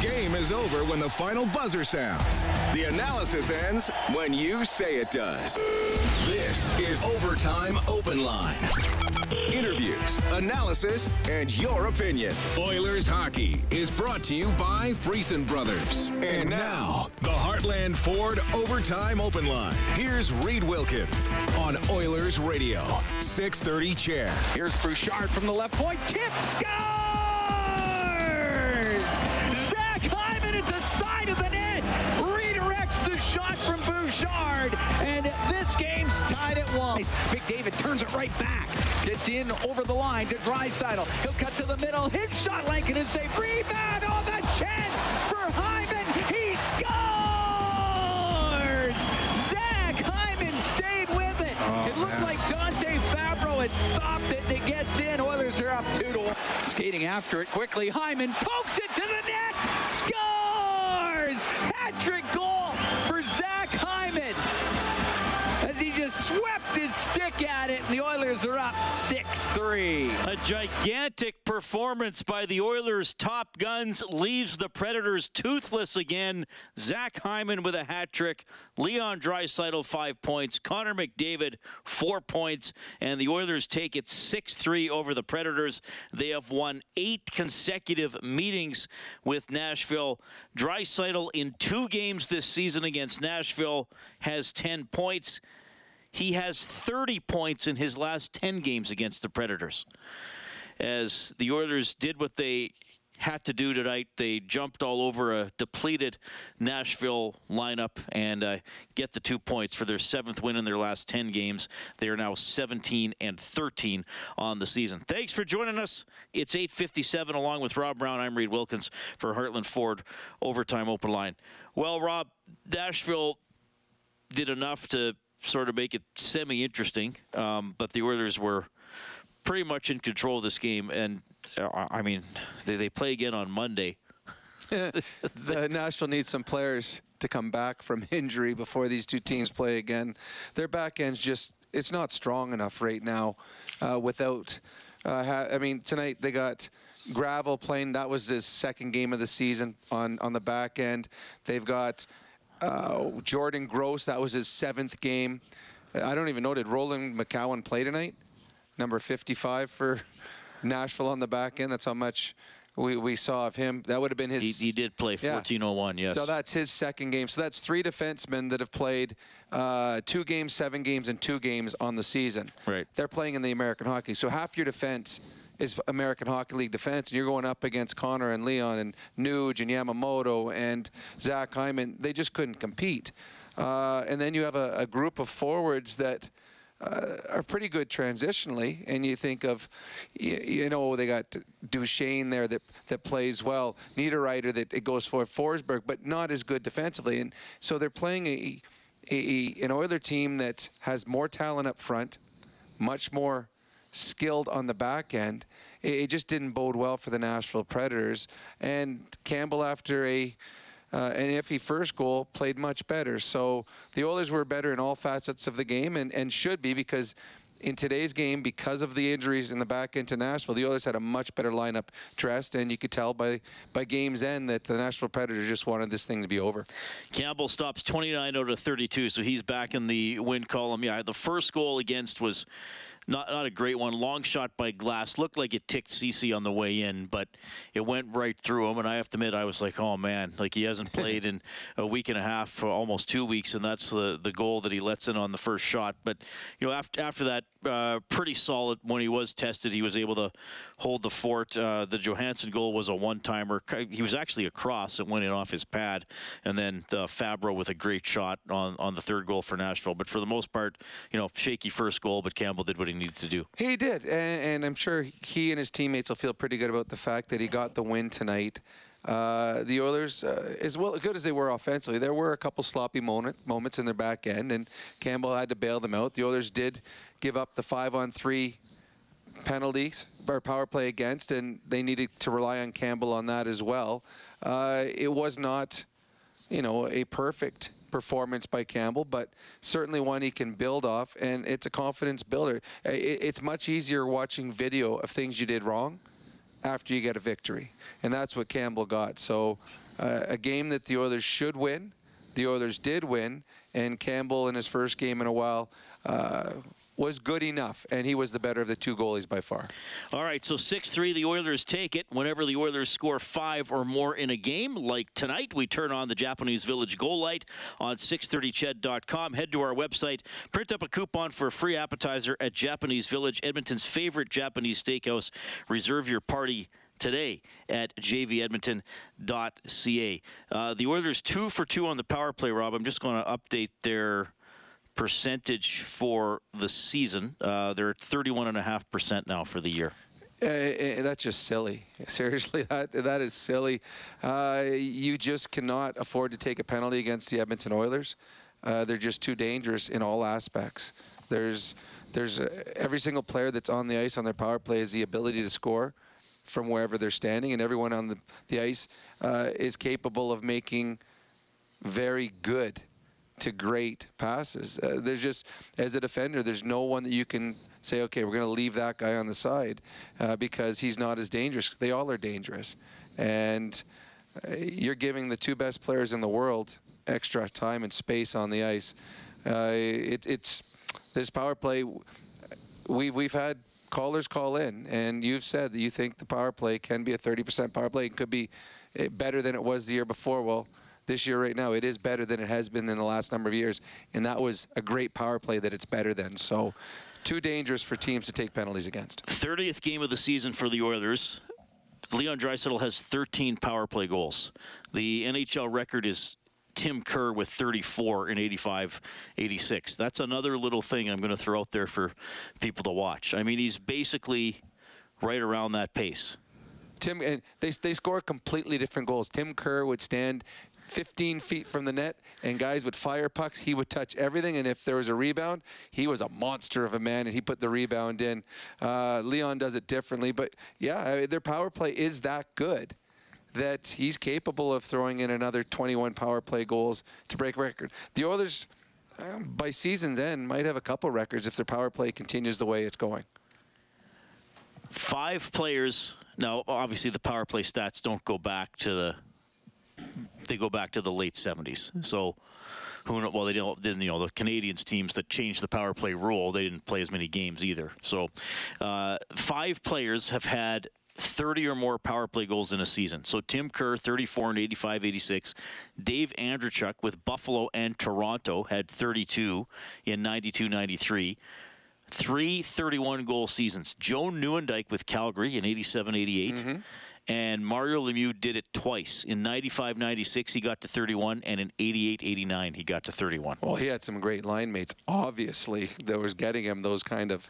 game is over when the final buzzer sounds. The analysis ends when you say it does. This is Overtime Open Line. Interviews, analysis, and your opinion. Oilers hockey is brought to you by Friesen Brothers. And now, the Heartland Ford Overtime Open Line. Here's Reed Wilkins on Oilers Radio, 630 CHED. Here's Bouchard from the left point. Tip scores! Bouchard, and this game's tied at one. McDavid turns it right back. Gets in over the line to Draisaitl. He'll cut to the middle. His shot, Lankin is safe. Rebound. on the chance for Hyman. He scores! Zach Hyman stayed with it. Oh, it looked like Dante Fabbro had stopped it, and it gets in. Oilers are up two to one. Skating after it quickly. Hyman pokes it to the net. Scores! Hat-trick goal swept his stick at it, and the Oilers are up 6-3. A gigantic performance by the Oilers' top guns leaves the Predators toothless again. Zach Hyman with a hat trick, Leon Draisaitl five points, Connor McDavid four points, and the Oilers take it 6-3 over the Predators. They have won eight consecutive meetings with Nashville. Draisaitl in two games this season against Nashville has 10 points. He has 30 points in his last 10 games against the Predators. As the Oilers did what they had to do tonight, they jumped all over a depleted Nashville lineup and uh, get the two points for their seventh win in their last 10 games. They are now 17 and 13 on the season. Thanks for joining us. It's 8:57 along with Rob Brown. I'm Reed Wilkins for Heartland Ford Overtime Open Line. Well, Rob, Nashville did enough to sort of make it semi-interesting, um, but the Oilers were pretty much in control of this game. And uh, I mean, they, they play again on Monday. the Nashville needs some players to come back from injury before these two teams play again. Their back end's just it's not strong enough right now. Uh, without, uh, ha- I mean, tonight they got Gravel playing. That was his second game of the season on on the back end. They've got uh, Jordan Gross. That was his seventh game. I don't even know. Did Roland McKeown play tonight? Number 55 for Nashville on the back end. That's how much we, we saw of him. That would have been his. He, he did play Yeah. 1401, yes. So that's his second game. So that's three defensemen that have played uh, two games, seven games, and two games on the season. Right. They're playing in the American Hockey. So half your defense is American Hockey League defense, and you're going up against Connor and Leon and Nuge and Yamamoto and Zach Hyman. They just couldn't compete. Uh, and then you have a, a group of forwards that uh, are pretty good transitionally, and you think of, you, you know, they got Duchene there that that plays well, Niederreiter that it goes for Forsberg, but not as good defensively, and so they're playing a, a an Oiler team that has more talent up front, much more skilled on the back end. It, it just didn't bode well for the Nashville Predators, and Campbell after a uh, and if he first goal played much better. So the Oilers were better in all facets of the game and, and should be because in today's game, because of the injuries in the back end to Nashville, the Oilers had a much better lineup dressed, and you could tell by by game's end that the Nashville Predators just wanted this thing to be over. Campbell stops 29 out of 32, so he's back in the win column. Yeah, the first goal against was not not a great one. Long shot by Glass looked like it ticked Ceci on the way in, but it went right through him. And I have to admit, I was like, oh man, like he hasn't played in a week and a half, for almost two weeks, and that's the the goal that he lets in on the first shot. But you know, after after that, uh, pretty solid. When he was tested, he was able to hold the fort. Uh, the Johansen goal was a one timer. He was actually a cross. It went in off his pad, and then the Fabbro with a great shot on on the third goal for Nashville. But for the most part, you know, shaky first goal, but Campbell did what he needed to do. He did, and, and I'm sure he and his teammates will feel pretty good about the fact that he got the win tonight. Uh, the Oilers, uh, as well as good as they were offensively, there were a couple sloppy moment, moments in their back end, and Campbell had to bail them out. The Oilers did give up the five-on-three penalties or power play against, and they needed to rely on Campbell on that as well. Uh, it was not, you know, a perfect performance by Campbell, but certainly one he can build off, and it's a confidence builder. It's much easier watching video of things you did wrong after you get a victory, and that's what Campbell got. So. uh, a game that the Oilers should win. The Oilers did win, and Campbell in his first game in a while uh, was good enough, and he was the better of the two goalies by far. All right, so 6 3, the Oilers take it. Whenever the Oilers score five or more in a game, like tonight, we turn on the Japanese Village goal light on 630ched.com. Head to our website, print up a coupon for a free appetizer at Japanese Village, Edmonton's favorite Japanese steakhouse. Reserve your party today at jvedmonton.ca. Uh, the Oilers two for two on the power play, Rob. I'm just going to update their percentage for the season. Uh, they're at 31.5% now for the year. Uh, that's just silly. Seriously, that that is silly. Uh, you just cannot afford to take a penalty against the Edmonton Oilers. Uh, they're just too dangerous in all aspects. There's there's uh, every single player that's on the ice on their power play has the ability to score from wherever they're standing, and everyone on the the ice uh, is capable of making very good to great passes. Uh, there's just, as a defender, there's no one that you can say, okay, we're going to leave that guy on the side uh, because he's not as dangerous. They all are dangerous. And uh, you're giving the two best players in the world extra time and space on the ice. Uh, it, it's this power play. We've we've had callers call in, and you've said that you think the power play can be a 30% power play. It could be eh, better than it was the year before. Well, this year right now, it is better than it has been in the last number of years, and that was a great power play that it's better than. So, too dangerous for teams to take penalties against. 30th game of the season for the Oilers. Leon Draisaitl has 13 power play goals. The NHL record is Tim Kerr with 34 in 85 86. That's another little thing I'm going to throw out there for people to watch. I mean, he's basically right around that pace. Tim and they they score completely different goals. Tim Kerr would stand 15 feet from the net, and guys would fire pucks. He would touch everything, and if there was a rebound, he was a monster of a man, and he put the rebound in. Uh, Leon does it differently, but yeah, their power play is that good that he's capable of throwing in another 21 power play goals to break record. The Oilers, um, by season's end, might have a couple records if their power play continues the way it's going. Five players. Now, obviously, the power play stats don't go back to the they go back to the late 70s. So, who know, well they didn't, didn't, you know the Canadians teams that changed the power play rule they didn't play as many games either. So, uh, five players have had 30 or more power play goals in a season. So Tim Kerr, 34 and 85 86. Dave Andreychuk with Buffalo and Toronto had 32 in 92 93. Three 31 goal seasons. Joe Nieuwendyk with Calgary in 87 88. Mm-hmm. And Mario Lemieux did it twice. In 95 96, he got to 31, and in 88 89, he got to 31. Well, he had some great line mates, obviously, that was getting him those kind of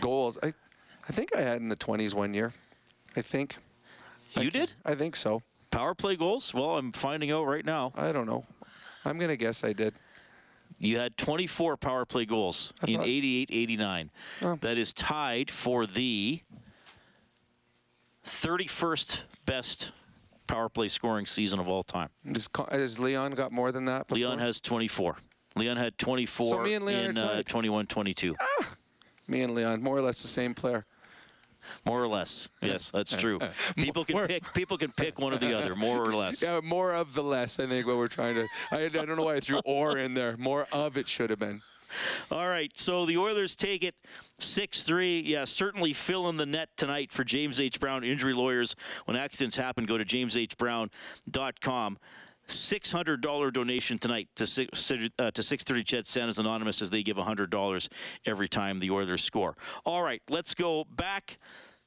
goals. I, I think I had in the 20s one year. I think. You I did? I think so. Power play goals? Well, I'm finding out right now. I don't know. I'm going to guess I did. You had 24 power play goals in 88 89. Oh. That is tied for the 31st best power play scoring season of all time. Does, has Leon got more than that? Before? Leon has 24. Leon had 24 so me and Leon in uh, 21 22. Ah, me and Leon, more or less the same player. More or less, yes, that's true. People can pick. People can pick one or the other, more or less. Yeah, more of the less. I think what we're trying to. I, I don't know why I threw "or" in there. More of it should have been. All right, so the Oilers take it 6 3. Yeah, certainly filling the net tonight for James H. Brown injury lawyers. When accidents happen, go to jameshbrown.com. $600 donation tonight to, uh, to 630 CHED Santa's Anonymous as they give $100 every time the Oilers score. All right, let's go back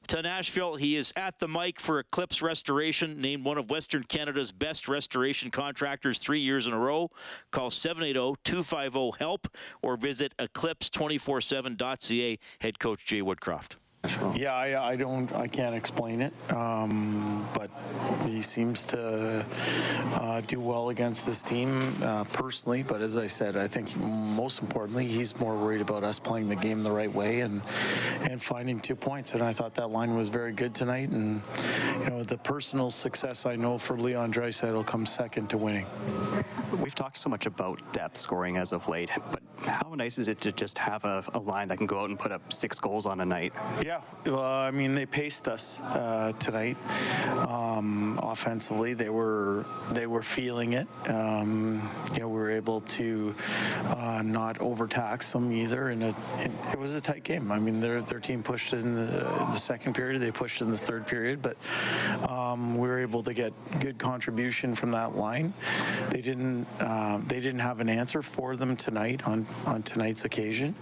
to Nashville. He is at the mic for Eclipse Restoration, named one of Western Canada's best restoration contractors three years in a row. Call 780-250-HELP or visit eclipse247.ca. Head coach Jay Woodcroft. Yeah, I, I, don't, I can't explain it, um, but he seems to uh, do well against this team uh, personally. But as I said, I think most importantly, he's more worried about us playing the game the right way and and finding two points. And I thought that line was very good tonight. And you know, the personal success I know for Leon Draisaitl comes second to winning. We've talked so much about depth scoring as of late, but how nice is it to just have a, a line that can go out and put up six goals on a night? Yeah. Well, I mean, they paced us uh, tonight. Um, offensively, they were they were feeling it. Um, you know, we were able to uh, not overtax them either, and it, it, it was a tight game. I mean, their their team pushed in the, the second period, they pushed in the third period, but um, we were able to get good contribution from that line. They didn't uh, they didn't have an answer for them tonight on on tonight's occasion,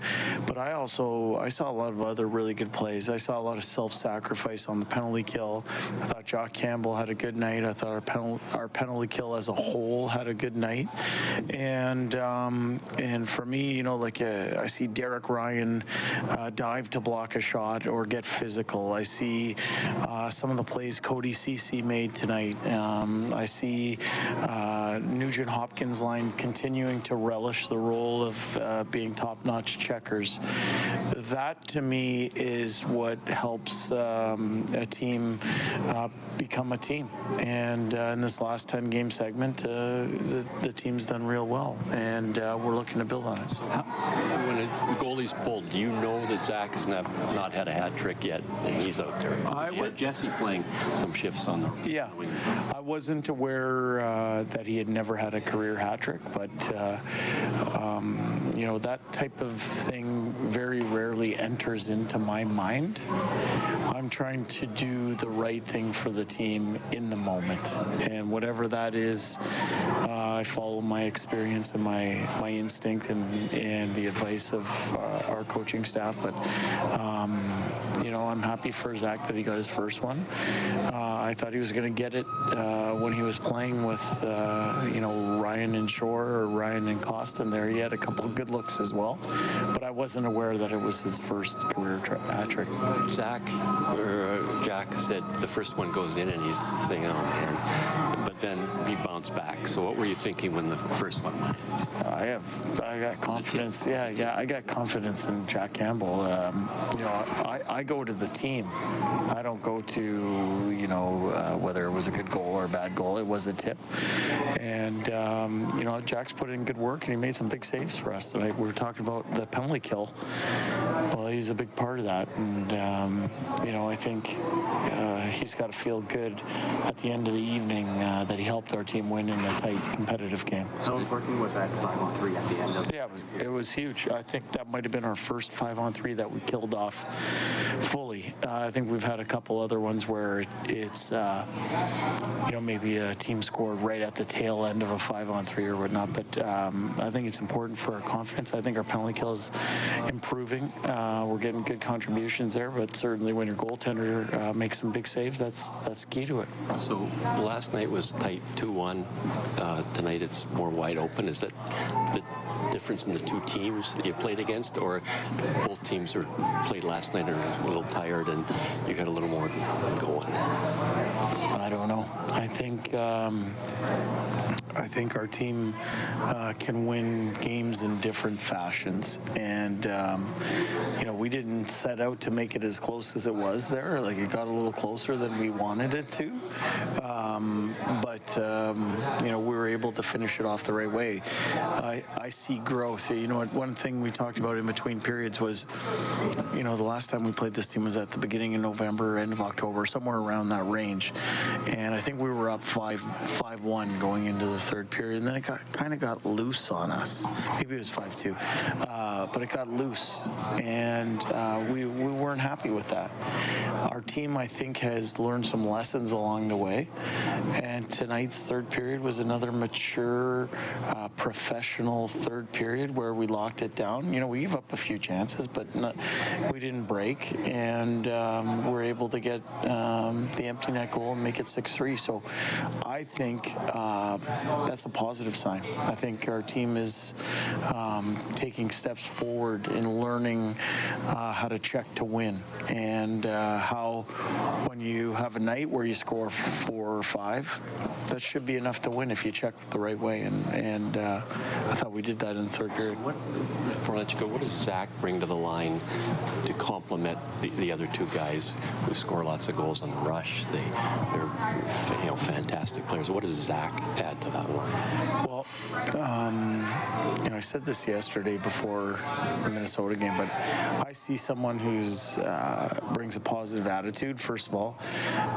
but I also I saw a lot of other really good plays. I saw a lot of self-sacrifice on the penalty kill. I thought Jack Campbell had a good night. I thought our penalty our penalty kill as a whole had a good night, and um, and for me, you know, like uh, I see Derek Ryan uh, dive to block a shot or get physical. I see uh, some of the plays Cody Ceci made tonight. Um, I see uh, Nugent Hopkins line continuing to relish the role of uh, being top-notch checkers. That to me is what helps um, a team uh, become a team. And uh, in this last 10 game segment, uh, the, the team's done real well, and uh, we're looking to build on it. When it's, the goalie's pulled, do you know that Zach has not, not had a hat trick yet and he's out there? I would- Jesse playing some shifts on the Yeah, I wasn't aware uh, that he had never had a career hat trick, but uh, um, you know that type of thing very rarely enters into my mind. I'm trying to do the right thing for the team in the moment, and whatever that is, uh, I follow my experience and my my instinct and and the advice of uh, our coaching staff. But um, know, I'm happy for Zach that he got his first one. Uh, I thought he was going to get it uh, when he was playing with, uh, you know, Ryan and Shore or Ryan and Kostin there. He had a couple of good looks as well, but I wasn't aware that it was his first career hat trick. Zach or uh, Jack said the first one goes in and he's saying, oh man. Then he bounced back. So what were you thinking when the first one went? I have, I got confidence. Yeah, yeah, I got confidence in Jack Campbell. Um, you know, I, I go to the team. I don't go to, you know, uh, whether it was a good goal or a bad goal. It was a tip, and um, you know, Jack's put in good work and he made some big saves for us tonight. We were talking about the penalty kill. Well, he's a big part of that, and um, you know, I think uh, he's got to feel good at the end of the evening uh, that he helped our team win in a tight, competitive game. How important was that five on three at the end of Yeah, it was, it was huge. I think that might have been our first five on three that we killed off fully. Uh, I think we've had a couple other ones where it, it's, uh, you know, maybe a team scored right at the tail end of a five on three or whatnot. But um, I think it's important for our confidence. I think our penalty kill is improving. Uh, we're getting good contributions there, but certainly when your goaltender uh, makes some big saves, that's that's key to it. So last night was tight 2-1. Uh, tonight it's more wide open. Is that the difference in the two teams that you played against, or both teams played last night and are a little tired and you got a little more going? I don't know. I think um, I think our team uh, can win games in different fashions, and um, you know we didn't set out to make it as close as it was there. Like it got a little closer than we wanted it to, um, but um, you know we were able to finish it off the right way. I, I see growth. You know, one thing we talked about in between periods was, you know, the last time we played this team was at the beginning of November, end of October, somewhere around that range, and I think we were up five five one going into the third period, and then it got kind of got loose on us. Maybe it was five two, uh, but it got loose, and uh, we we weren't happy with that. Our team, I think, has learned some lessons along the way, and tonight's third period was another mature, uh, professional third period where we locked it down. You know, we gave up a few chances, but not, we didn't break, and um, we're able to get um, the empty net goal and make it 6-3. So I think uh, that's a positive sign. I think our team is um, taking steps forward in learning uh, how to check to win and uh, how when you have a night where you score four or five, that should be enough to win if you check the right way. And, and uh, I thought we did that in third period. What, before I let you go, what does Zach bring to the line to complement the, the other two guys who score lots of goals on the rush? They, they're you know fantastic players. What does Zach add to that? Well, um, you know, I said this yesterday before the Minnesota game, but I see someone who's uh, brings a positive attitude. First of all,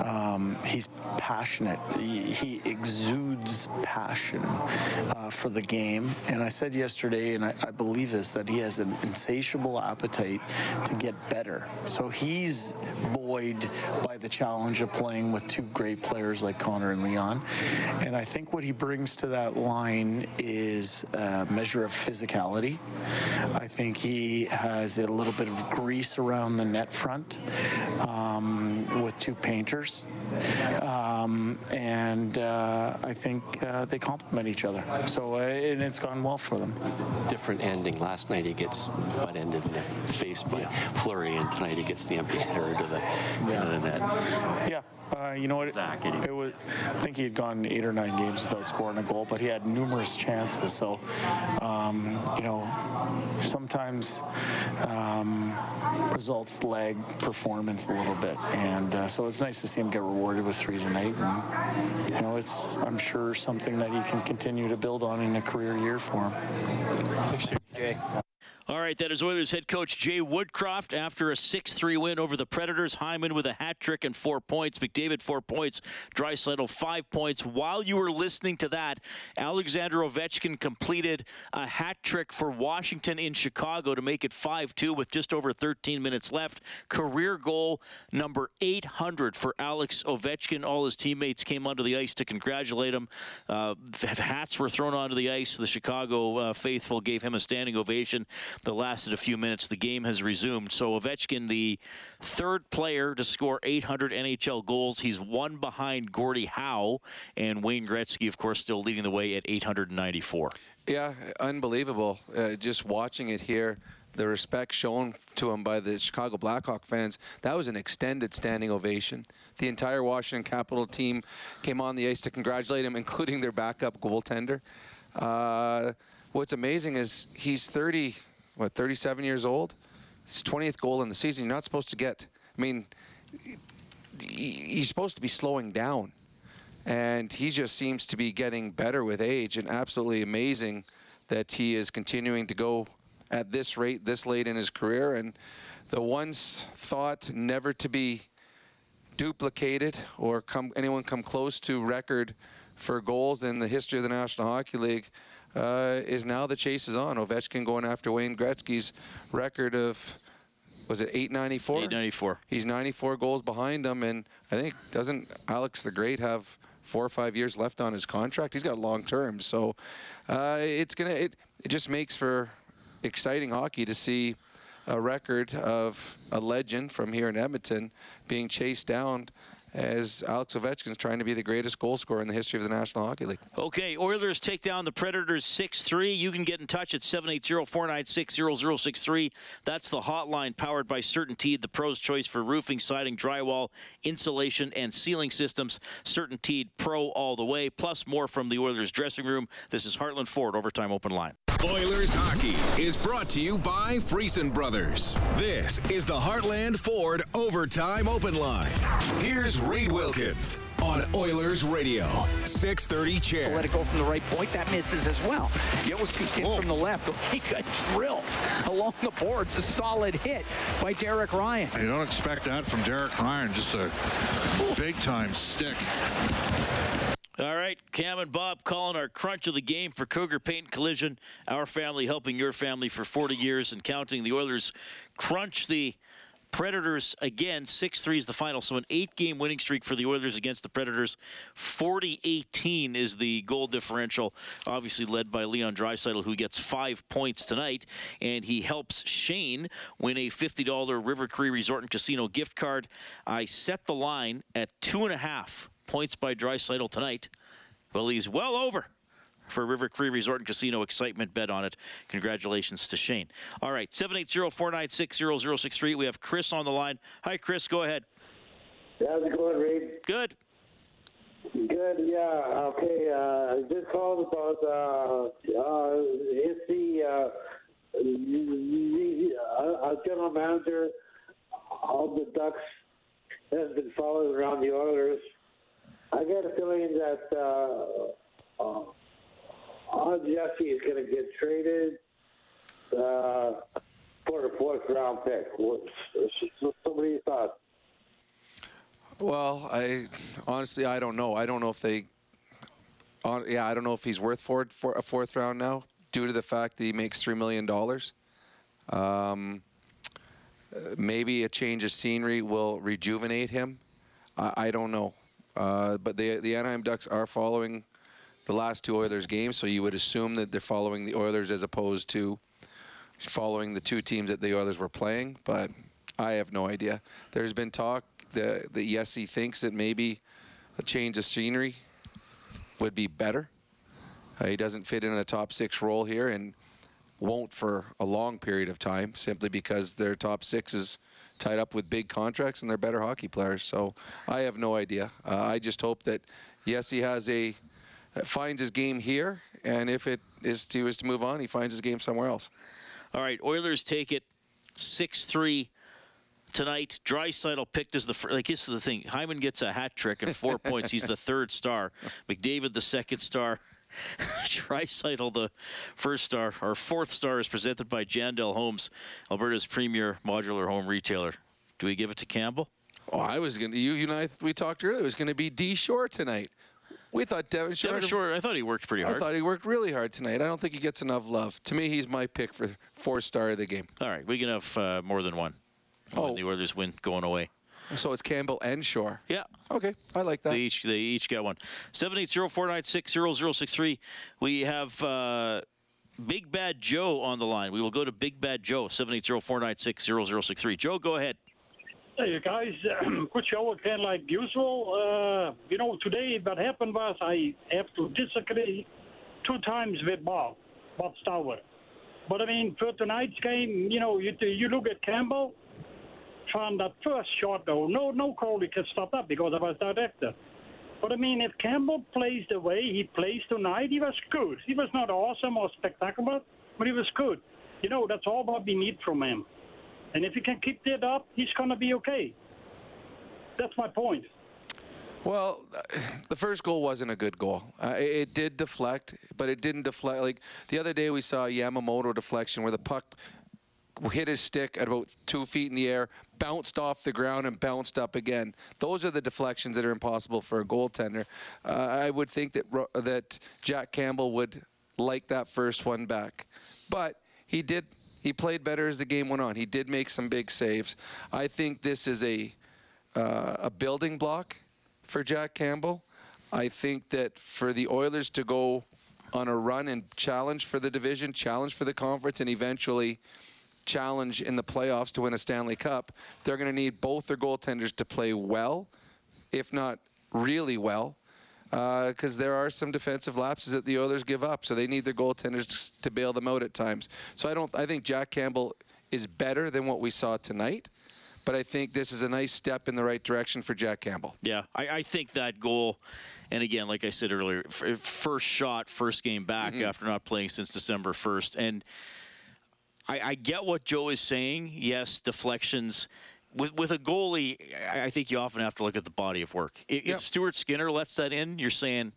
um, Um, he's passionate. He, he exudes passion uh, for the game. And I said yesterday, and I, I believe this, that he has an insatiable appetite to get better. So he's buoyed by the challenge of playing with two great players like Connor and Leon. And I think what he brings to that line is a measure of physicality. I think he has a little bit of grease around the net front um, with two painters. Um, and uh, I think uh, they complement each other. So, uh, and it's gone well for them. Different ending. Last night he gets butt ended in the face by Fleury, and tonight he gets the empty header to the, into the net. Yeah. Uh, you know what? Zach, anyway. it was. I think he had gone eight or nine games without scoring a goal, but he had numerous chances. So, um, you know, sometimes um, results lag performance a little bit, and uh, so it's nice to see him get rewarded with three tonight. And you know, it's I'm sure something that he can continue to build on in a career year for him. All right, that is Oilers head coach Jay Woodcroft after a 6-3 win over the Predators. Hyman with a hat trick and four points. McDavid four points. Draisaitl five points. While you were listening to that, Alexander Ovechkin completed a hat trick for Washington in Chicago to make it 5-2 with just over 13 minutes left. Career goal number 800 for Alex Ovechkin. All his teammates came onto the ice to congratulate him. Uh, hats were thrown onto the ice. The Chicago uh, faithful gave him a standing ovation that lasted a few minutes. The game has resumed. So Ovechkin, the third player to score 800 NHL goals. He's one behind Gordie Howe and Wayne Gretzky, of course, still leading the way at 894. Yeah, unbelievable. Uh, just watching it here, the respect shown to him by the Chicago Blackhawk fans, that was an extended standing ovation. The entire Washington Capital team came on the ice to congratulate him, including their backup goaltender. Uh, what's amazing is he's 30, what, 37 years old? His 20th goal in the season. You're not supposed to get, I mean, he's supposed to be slowing down and he just seems to be getting better with age and absolutely amazing that he is continuing to go at this rate this late in his career and the once thought never to be duplicated or come anyone come close to record for goals in the history of the National Hockey League uh, is now the chase is on. Ovechkin going after Wayne Gretzky's record of was it 894? 894. He's 94 goals behind him, and I think doesn't Alex the Great have four or five years left on his contract? He's got long term, so uh, it's gonna it it just makes for exciting hockey to see a record of a legend from here in Edmonton being chased down as Alex Ovechkin is trying to be the greatest goal scorer in the history of the National Hockey League. Okay, Oilers take down the Predators 6-3. You can get in touch at 780-496-0063. That's the hotline powered by Certainteed, the pro's choice for roofing, siding, drywall, insulation, and ceiling systems. Certainteed Pro all the way, plus more from the Oilers dressing room. This is Heartland Ford Overtime Open Line. Oilers hockey is brought to you by Friesen Brothers. This is the Heartland Ford Overtime Open Line. Here's Reed Wilkins on Oilers Radio, 630 to CHED. let it go from the right point. That misses as well. Yosi hit from the left. He got drilled along the boards. A solid hit by Derek Ryan. You don't expect that from Derek Ryan, just a big time stick. All right, Cam and Bob calling our crunch of the game for Cougar Paint Collision. Our family helping your family for 40 years and counting. The Oilers crunch the Predators again. 6 3 is the final. So an eight game winning streak for the Oilers against the Predators. 40 18 is the goal differential, obviously led by Leon Draisaitl, who gets five points tonight. And he helps Shane win a $50 River Cree Resort and Casino gift card. I set the line at two and a half points by Draisaitl tonight. Well, he's well over for River Cree Resort and Casino excitement bet on it. Congratulations to Shane. All right, 780-496-0063. We have Chris on the line. Hi, Chris. Go ahead. How's it going, Reed? Good. Good, yeah. Okay, uh, just called about uh, uh, is the uh, the, uh, uh, general manager of the Ducks has been following around the Oilers. I get a feeling that uh, uh, Odd Jesse is going to get traded uh, for the fourth round pick. What's, so what are your thoughts? Well, I honestly I don't know. I don't know if they. On, yeah, I don't know if he's worth for, for a fourth round now, due to the fact that he makes three million dollars. Um, uh, maybe a change of scenery will rejuvenate him. I, I don't know, uh, but the the Anaheim Ducks are following the last two Oilers games, so you would assume that they're following the Oilers as opposed to following the two teams that the Oilers were playing. But I have no idea. There's been talk that yes, he thinks that maybe a change of scenery would be better. Uh, he doesn't fit in a top six role here and won't for a long period of time simply because their top six is tied up with big contracts and they're better hockey players. So I have no idea. Uh, I just hope that yes, he has a uh, finds his game here, and if it is to is to move on, he finds his game somewhere else. All right, Oilers take it six three tonight. Draisaitl picked as the first. Like this is the thing. Hyman gets a hat trick and four points. He's the third star. McDavid the second star. Draisaitl the first star. Our fourth star is presented by Jandel Homes, Alberta's premier modular home retailer. Do we give it to Campbell? Oh, I was gonna. You, you and I, we talked earlier. It was gonna be D Shore tonight. We thought Devin Shore. Devin Shore. I thought he worked pretty hard. I thought he worked really hard tonight. I don't think he gets enough love. To me, he's my pick for four star of the game. All right, we can have uh, more than one. Oh. When the Oilers win going away. So it's Campbell and Shore. Yeah. Okay, I like that. They each they each got one. Seven eight zero four nine six zero zero six three. We have uh, Big Bad Joe on the line. We will go to Big Bad Joe. Seven eight zero four nine six zero zero six three. Joe, go ahead. Hey, guys, good show again, like usual. Uh, you know, today what happened was I have to disagree two times with Bob, Bob Stauffer. But I mean, for tonight's game, you know, you you look at Campbell. From that first shot, though, no, no Crowley can stop that because I was director. But I mean, if Campbell plays the way he plays tonight, he was good. He was not awesome or spectacular, but he was good. You know, that's all what we need from him. And if he can keep that up, he's going to be okay. That's my point. Well, the first goal wasn't a good goal. Uh, it, did deflect, but it didn't deflect. Like the other day, we saw Yamamoto deflection where the puck hit his stick at about two feet in the air, bounced off the ground, and bounced up again. Those are the deflections that are impossible for a goaltender. Uh, I would think that that Jack Campbell would like that first one back, but he did. He played better as the game went on. He did make some big saves. I think this is a uh, a building block for Jack Campbell. I think that for the Oilers to go on a run and challenge for the division, challenge for the conference, and eventually challenge in the playoffs to win a Stanley Cup, they're going to need both their goaltenders to play well, if not really well, because uh, there are some defensive lapses that the Oilers give up. So they need their goaltenders to bail them out at times. So I don't. I think Jack Campbell is better than what we saw tonight. But I think this is a nice step in the right direction for Jack Campbell. Yeah, I, I think that goal, and again, like I said earlier, f- first shot, first game back mm-hmm. after not playing since December 1st. And I, I get what Joe is saying. Yes, deflections. With, with a goalie, I think you often have to look at the body of work. If, yep. Stuart Skinner lets that in, you're saying,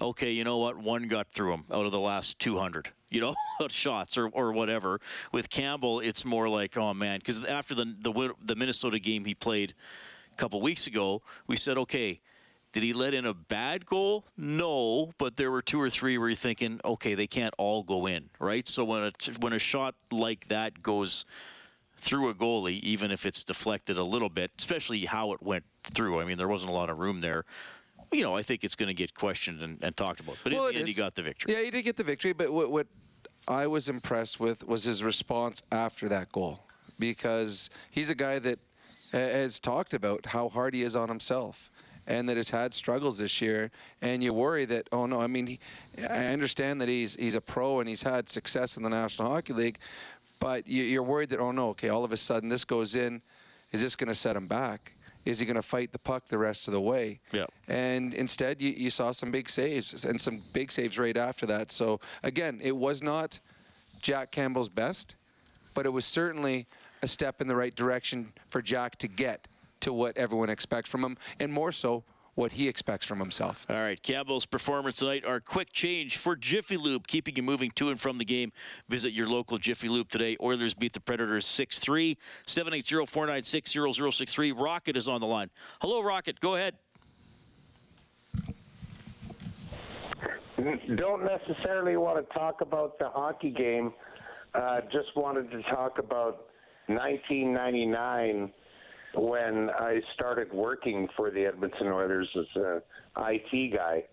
okay, you know what? One got through him out of the last 200, you know, shots or, or whatever. With Campbell, it's more like, oh man, because after the, the the Minnesota game he played a couple weeks ago, we said, okay, did he let in a bad goal? No, but there were two or three where you're thinking, okay, they can't all go in, right? So when a when a shot like that goes through a goalie, even if it's deflected a little bit, especially how it went through. I mean, there wasn't a lot of room there you know, I think it's going to get questioned and, and, talked about. But well, in the end, he got the victory. Yeah, he did get the victory. But what, what I was impressed with was his response after that goal, because he's a guy that has talked about how hard he is on himself and that has had struggles this year. And you worry that, oh no, I mean, he, I understand that he's he's a pro and he's had success in the National Hockey League, but you, are worried that, oh no, okay, all of a sudden this goes in, is this going to set him back? is he going to fight the puck the rest of the way? Yeah. And instead, you, you saw some big saves and some big saves right after that. So again, it was not Jack Campbell's best, but it was certainly a step in the right direction for Jack to get to what everyone expects from him, and more so what he expects from himself. All right, Campbell's performance tonight. Our quick change for Jiffy Lube, keeping you moving to and from the game. Visit your local Jiffy Lube today. Oilers beat the Predators 6-3. 780-496-0063. Rocket is on the line. Hello, Rocket. Go ahead. Don't necessarily want to talk about the hockey game. Uh, just wanted to talk about 1999 when I started working for the Edmonton Oilers as a IT guy,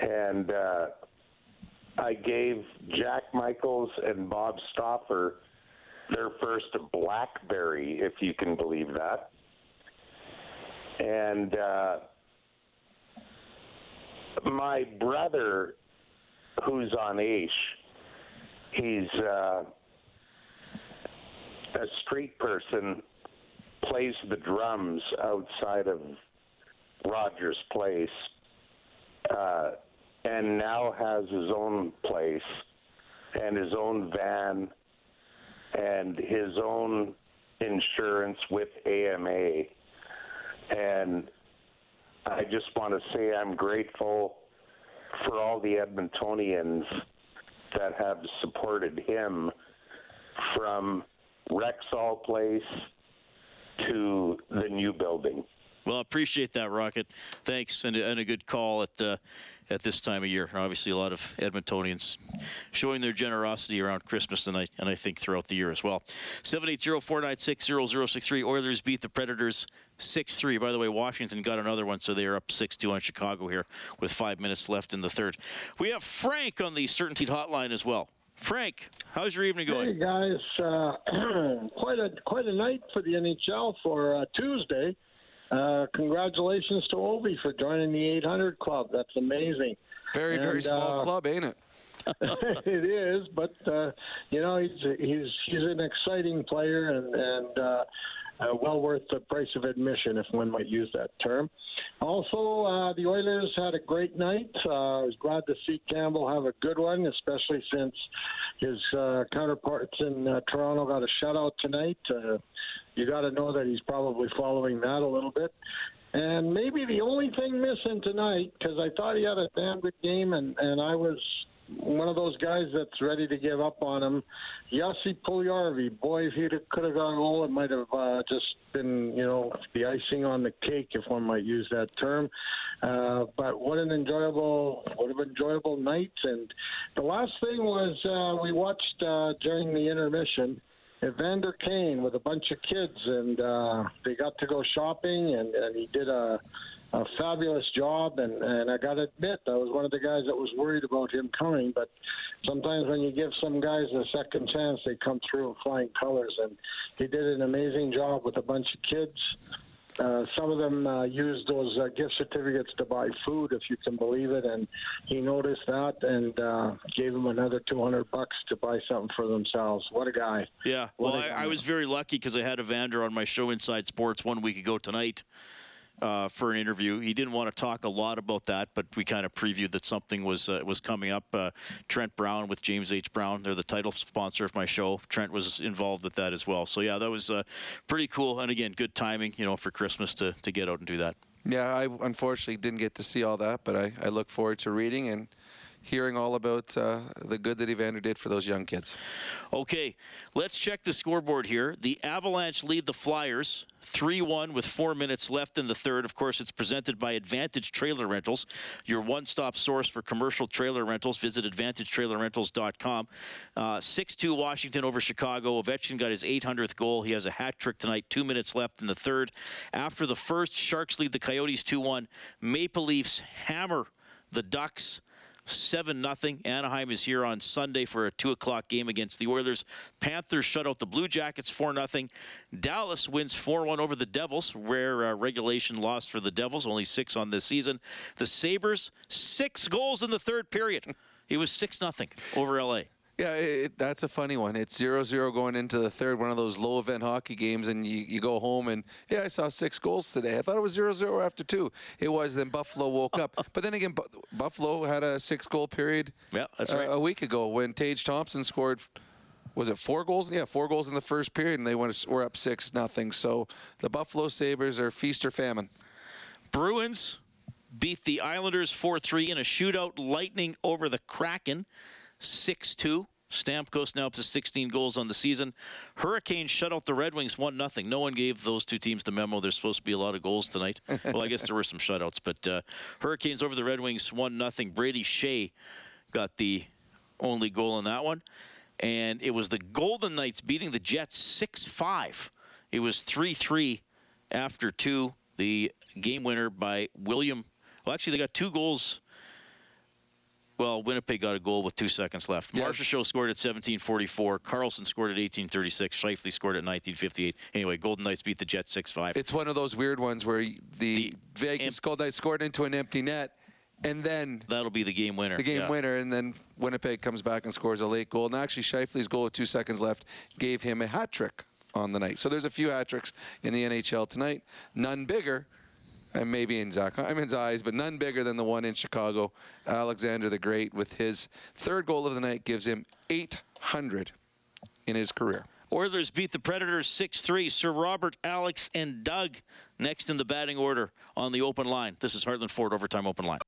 and uh, I gave Jack Michaels and Bob Stauffer their first BlackBerry, if you can believe that. And uh, my brother, who's on AISH, he's uh, a street person, plays the drums outside of Rogers Place, uh, and now has his own place and his own van and his own insurance with AMA. And I just want to say I'm grateful for all the Edmontonians that have supported him from Rexall Place to the new building. Well, I appreciate that, Rocket. Thanks, and, and a good call at uh, at this time of year. Obviously, a lot of Edmontonians showing their generosity around Christmas tonight, and I think throughout the year as well. 780-496-0063. Oilers beat the Predators 6-3. By the way, Washington got another one, so they are up 6-2 on Chicago here with five minutes left in the third. We have Frank on the CertainTeed Hotline as well. Frank, how's your evening going? Hey guys, uh, quite a quite a night for the NHL for uh, Tuesday. Uh, congratulations to Ovi for joining the 800 club. That's amazing. Very And, very small uh, club, ain't it? it is, but uh, you know he's he's he's an exciting player and and uh, well worth the price of admission, if one might use that term. Also, uh, the Oilers had a great night. Uh, I was glad to see Campbell have a good one, especially since his uh, counterparts in uh, Toronto got a shutout tonight. Uh, you got to know that he's probably following that a little bit. And maybe the only thing missing tonight, because I thought he had a damn good game, and, and I was one of those guys that's ready to give up on him. Yossi Puljujärvi, boy, if he could have gone goal, it might have uh, just been, you know, the icing on the cake, if one might use that term. Uh, but what an enjoyable, what an enjoyable night. And the last thing was uh, we watched uh, during the intermission. Evander Kane with a bunch of kids, and uh, they got to go shopping, and, and he did a, a fabulous job. And, and I got to admit, I was one of the guys that was worried about him coming. But sometimes when you give some guys a second chance, they come through in flying colors. And he did an amazing job with a bunch of kids. Uh, some of them uh, used those uh, gift certificates to buy food, if you can believe it, and he noticed that and uh, gave them another 200 bucks to buy something for themselves. What a guy! Yeah, What well, I, guy. I was very lucky because I had Evander on my show Inside Sports one week ago tonight uh, for an interview. He didn't want to talk a lot about that, but we kind of previewed that something was uh, was coming up. Uh, Trent Brown with James H. Brown, they're the title sponsor of my show. Trent was involved with that as well. So yeah, that was uh, pretty cool. And again, good timing, you know, for Christmas to to get out and do that. Yeah, I unfortunately didn't get to see all that, but I, I look forward to reading and hearing all about uh, the good that Evander did for those young kids. Okay, let's check the scoreboard here. The Avalanche lead the Flyers 3 1 with four minutes left in the third. Of course, it's presented by Advantage Trailer Rentals, your one stop source for commercial trailer rentals. Visit AdvantageTrailerRentals.com. 6 2 Washington over Chicago. Ovechkin got his 800th goal. He has a hat trick tonight, two minutes left in the third. After the first, Sharks lead the Coyotes 2 1. Maple Leafs hammer the Ducks. 7 0. Anaheim is here on Sunday for a 2 o'clock game against the Oilers. Panthers shut out the Blue Jackets 4 0. Dallas wins 4 1 over the Devils. Rare uh, regulation loss for the Devils, only six on this season. The Sabres, six goals in the third period. It was 6 0 over LA. Yeah, it, that's a funny one. It's 0-0 going into the third, one of those low event hockey games, and you, you go home and yeah, I saw six goals today. I thought it was 0-0 after two. It was. Then Buffalo woke up, but then again, Bu- Buffalo had a six goal period. Yeah, that's uh, right. A week ago when Tage Thompson scored. Was it four goals? Yeah, four goals in the first period, and they went were up six nothing. So the Buffalo Sabres are feast or famine. Bruins beat the Islanders 4 3 in a shootout. Lightning over the Kraken 6 2. Stamkos now up to 16 goals on the season. Hurricanes shut out the Red Wings 1 0. No one gave those two teams the memo. There's supposed to be a lot of goals tonight. well, I guess there were some shutouts, but uh, Hurricanes over the Red Wings 1 0. Brady Skjei got the only goal in that one. And it was the Golden Knights beating the Jets 6 5. It was 3 3 after two. The game winner by William. Well, actually, they got two goals well, Winnipeg got a goal with two seconds left. Yeah. Marchessault scored at 17:44. Carlson scored at 18:36. Scheifele scored at 19:58. Anyway, Golden Knights beat the Jets 6-5. It's one of those weird ones where the, the Vegas Golden Knights scored into an empty net, and then that'll be the game winner. The game yeah. winner, and then Winnipeg comes back and scores a late goal. And actually, Scheifele's goal with two seconds left gave him a hat trick on the night. So there's a few hat tricks in the NHL tonight. None bigger and maybe in Zach Hyman's eyes, but none bigger than the one in Chicago. Alexander the Great, with his third goal of the night, gives him 800 in his career. Oilers beat the Predators 6 3. Sir Robert, Alex, and Doug next in the batting order on the open line. This is Heartland Ford Overtime Open Line.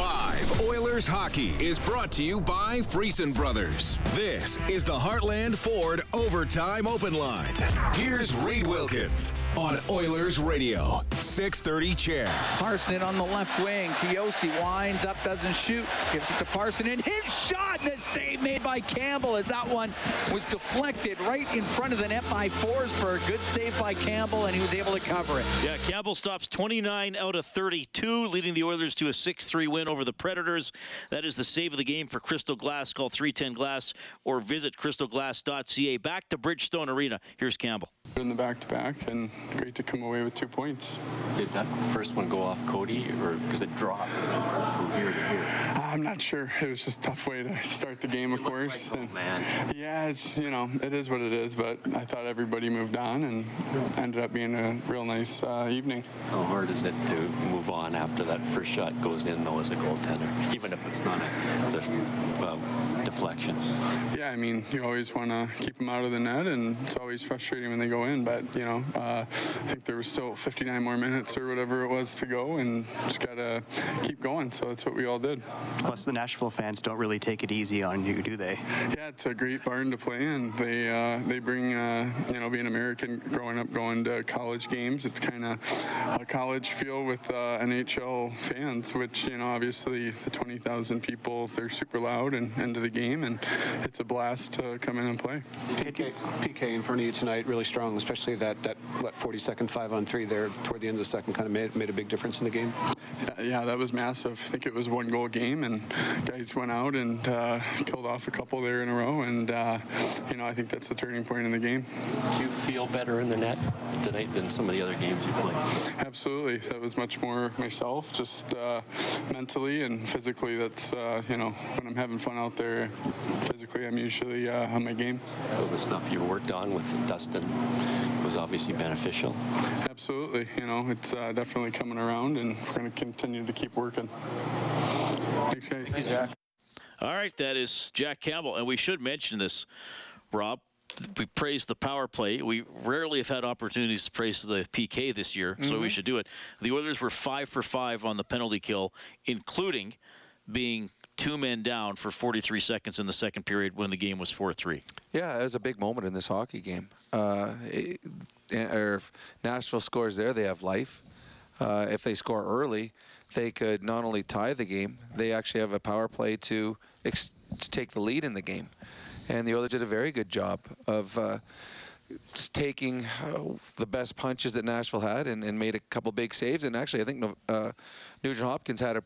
Live Oilers hockey is brought to you by Friesen Brothers. This is the Heartland Ford Overtime Open Line. Here's Reed Wilkins on Oilers Radio, 630 CHED. Parson on the left wing. Josi winds up, doesn't shoot, gives it to Parson, and his shot, and a save made by Campbell as that one was deflected right in front of the net by Forsberg. Good save by Campbell, and he was able to cover it. Yeah, Campbell stops 29 out of 32, leading the Oilers to a 6-3 win over the Predators. That is the save of the game for Crystal Glass. Call 310 Glass or visit crystalglass.ca. Back to Bridgestone Arena. Here's Campbell. In the back to back, and great to come away with two points. Did that first one go off Cody, or because it dropped from here to here? I'm not sure. It was just a tough way to start the game, of course. Like, oh, man. Yeah, it's you know it is what it is, but I thought everybody moved on and ended up being a real nice uh, evening. How hard is it to move on after that first shot goes in though as a goaltender, even if it's not a, a well, deflection? Yeah, I mean you always want to keep them out of the net, and it's always frustrating when they go in. But you know, uh, I think there was still 59 more minutes or whatever it was to go, and just gotta keep going. So that's what we all did. Plus, the Nashville fans don't really take it easy on you, do they? Yeah, it's a great barn to play in. They uh, they bring uh, you know being American, growing up going to college games. It's kind of a college feel with uh, NHL fans, which you know obviously the 20,000 people they're super loud and into the game, and it's a blast to come in and play. PK, PK in front of you tonight really strong, especially that that what 40 second five on three there toward the end of the second kind of made made a big difference in the game. Yeah, yeah that was massive. I think it was one goal game, and guys went out and uh, killed off a couple there in a row, and uh, you know I think that's the turning point in the game. Do you feel better in the net tonight than some of the other games you played? Absolutely, that was much more myself, just uh, mentally and physically. That's uh, you know when I'm having fun out there, physically I'm usually uh, on my game. So the stuff you worked on with Dustin was obviously beneficial. Absolutely, you know it's uh, definitely coming around, and we're going to continue to keep working. Thanks, guys. Thanks, Jack. All right, that is Jack Campbell, and we should mention this, Rob. We praise the power play. We rarely have had opportunities to praise the PK this year, mm-hmm. so we should do it. The Oilers were five for five on the penalty kill, including being two men down for 43 seconds in the second period when the game was 4-3. Yeah, it was a big moment in this hockey game. Uh, it, or if Nashville scores there, they have life. Uh, if they score early, they could not only tie the game, they actually have a power play to, ex- to take the lead in the game. And the Oilers did a very good job of uh, taking uh, the best punches that Nashville had and, and, made a couple big saves. And actually, I think uh, Nugent Hopkins had a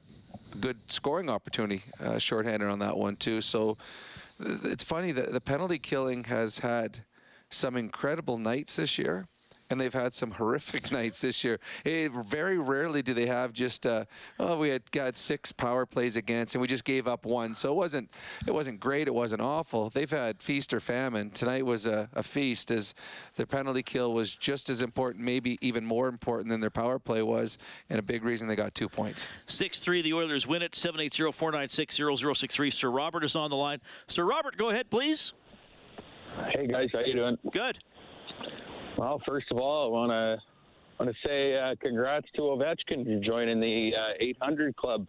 good scoring opportunity, uh, shorthanded on that one too. So it's funny that the penalty killing has had some incredible nights this year and they've had some horrific nights this year. It, very rarely do they have just uh, oh we had got six power plays against and we just gave up one. So it wasn't it wasn't great. It wasn't awful. They've had feast or famine. Tonight was a, a feast as their penalty kill was just as important, maybe even more important than their power play was, and a big reason they got two points. Six three. The Oilers win it. 780-496-0063. Sir Robert is on the line. Sir Robert, go ahead, please. Hey guys, how you doing? Good. Well, first of all, I want to want to say uh, congrats to Ovechkin for joining the uh, 800 club.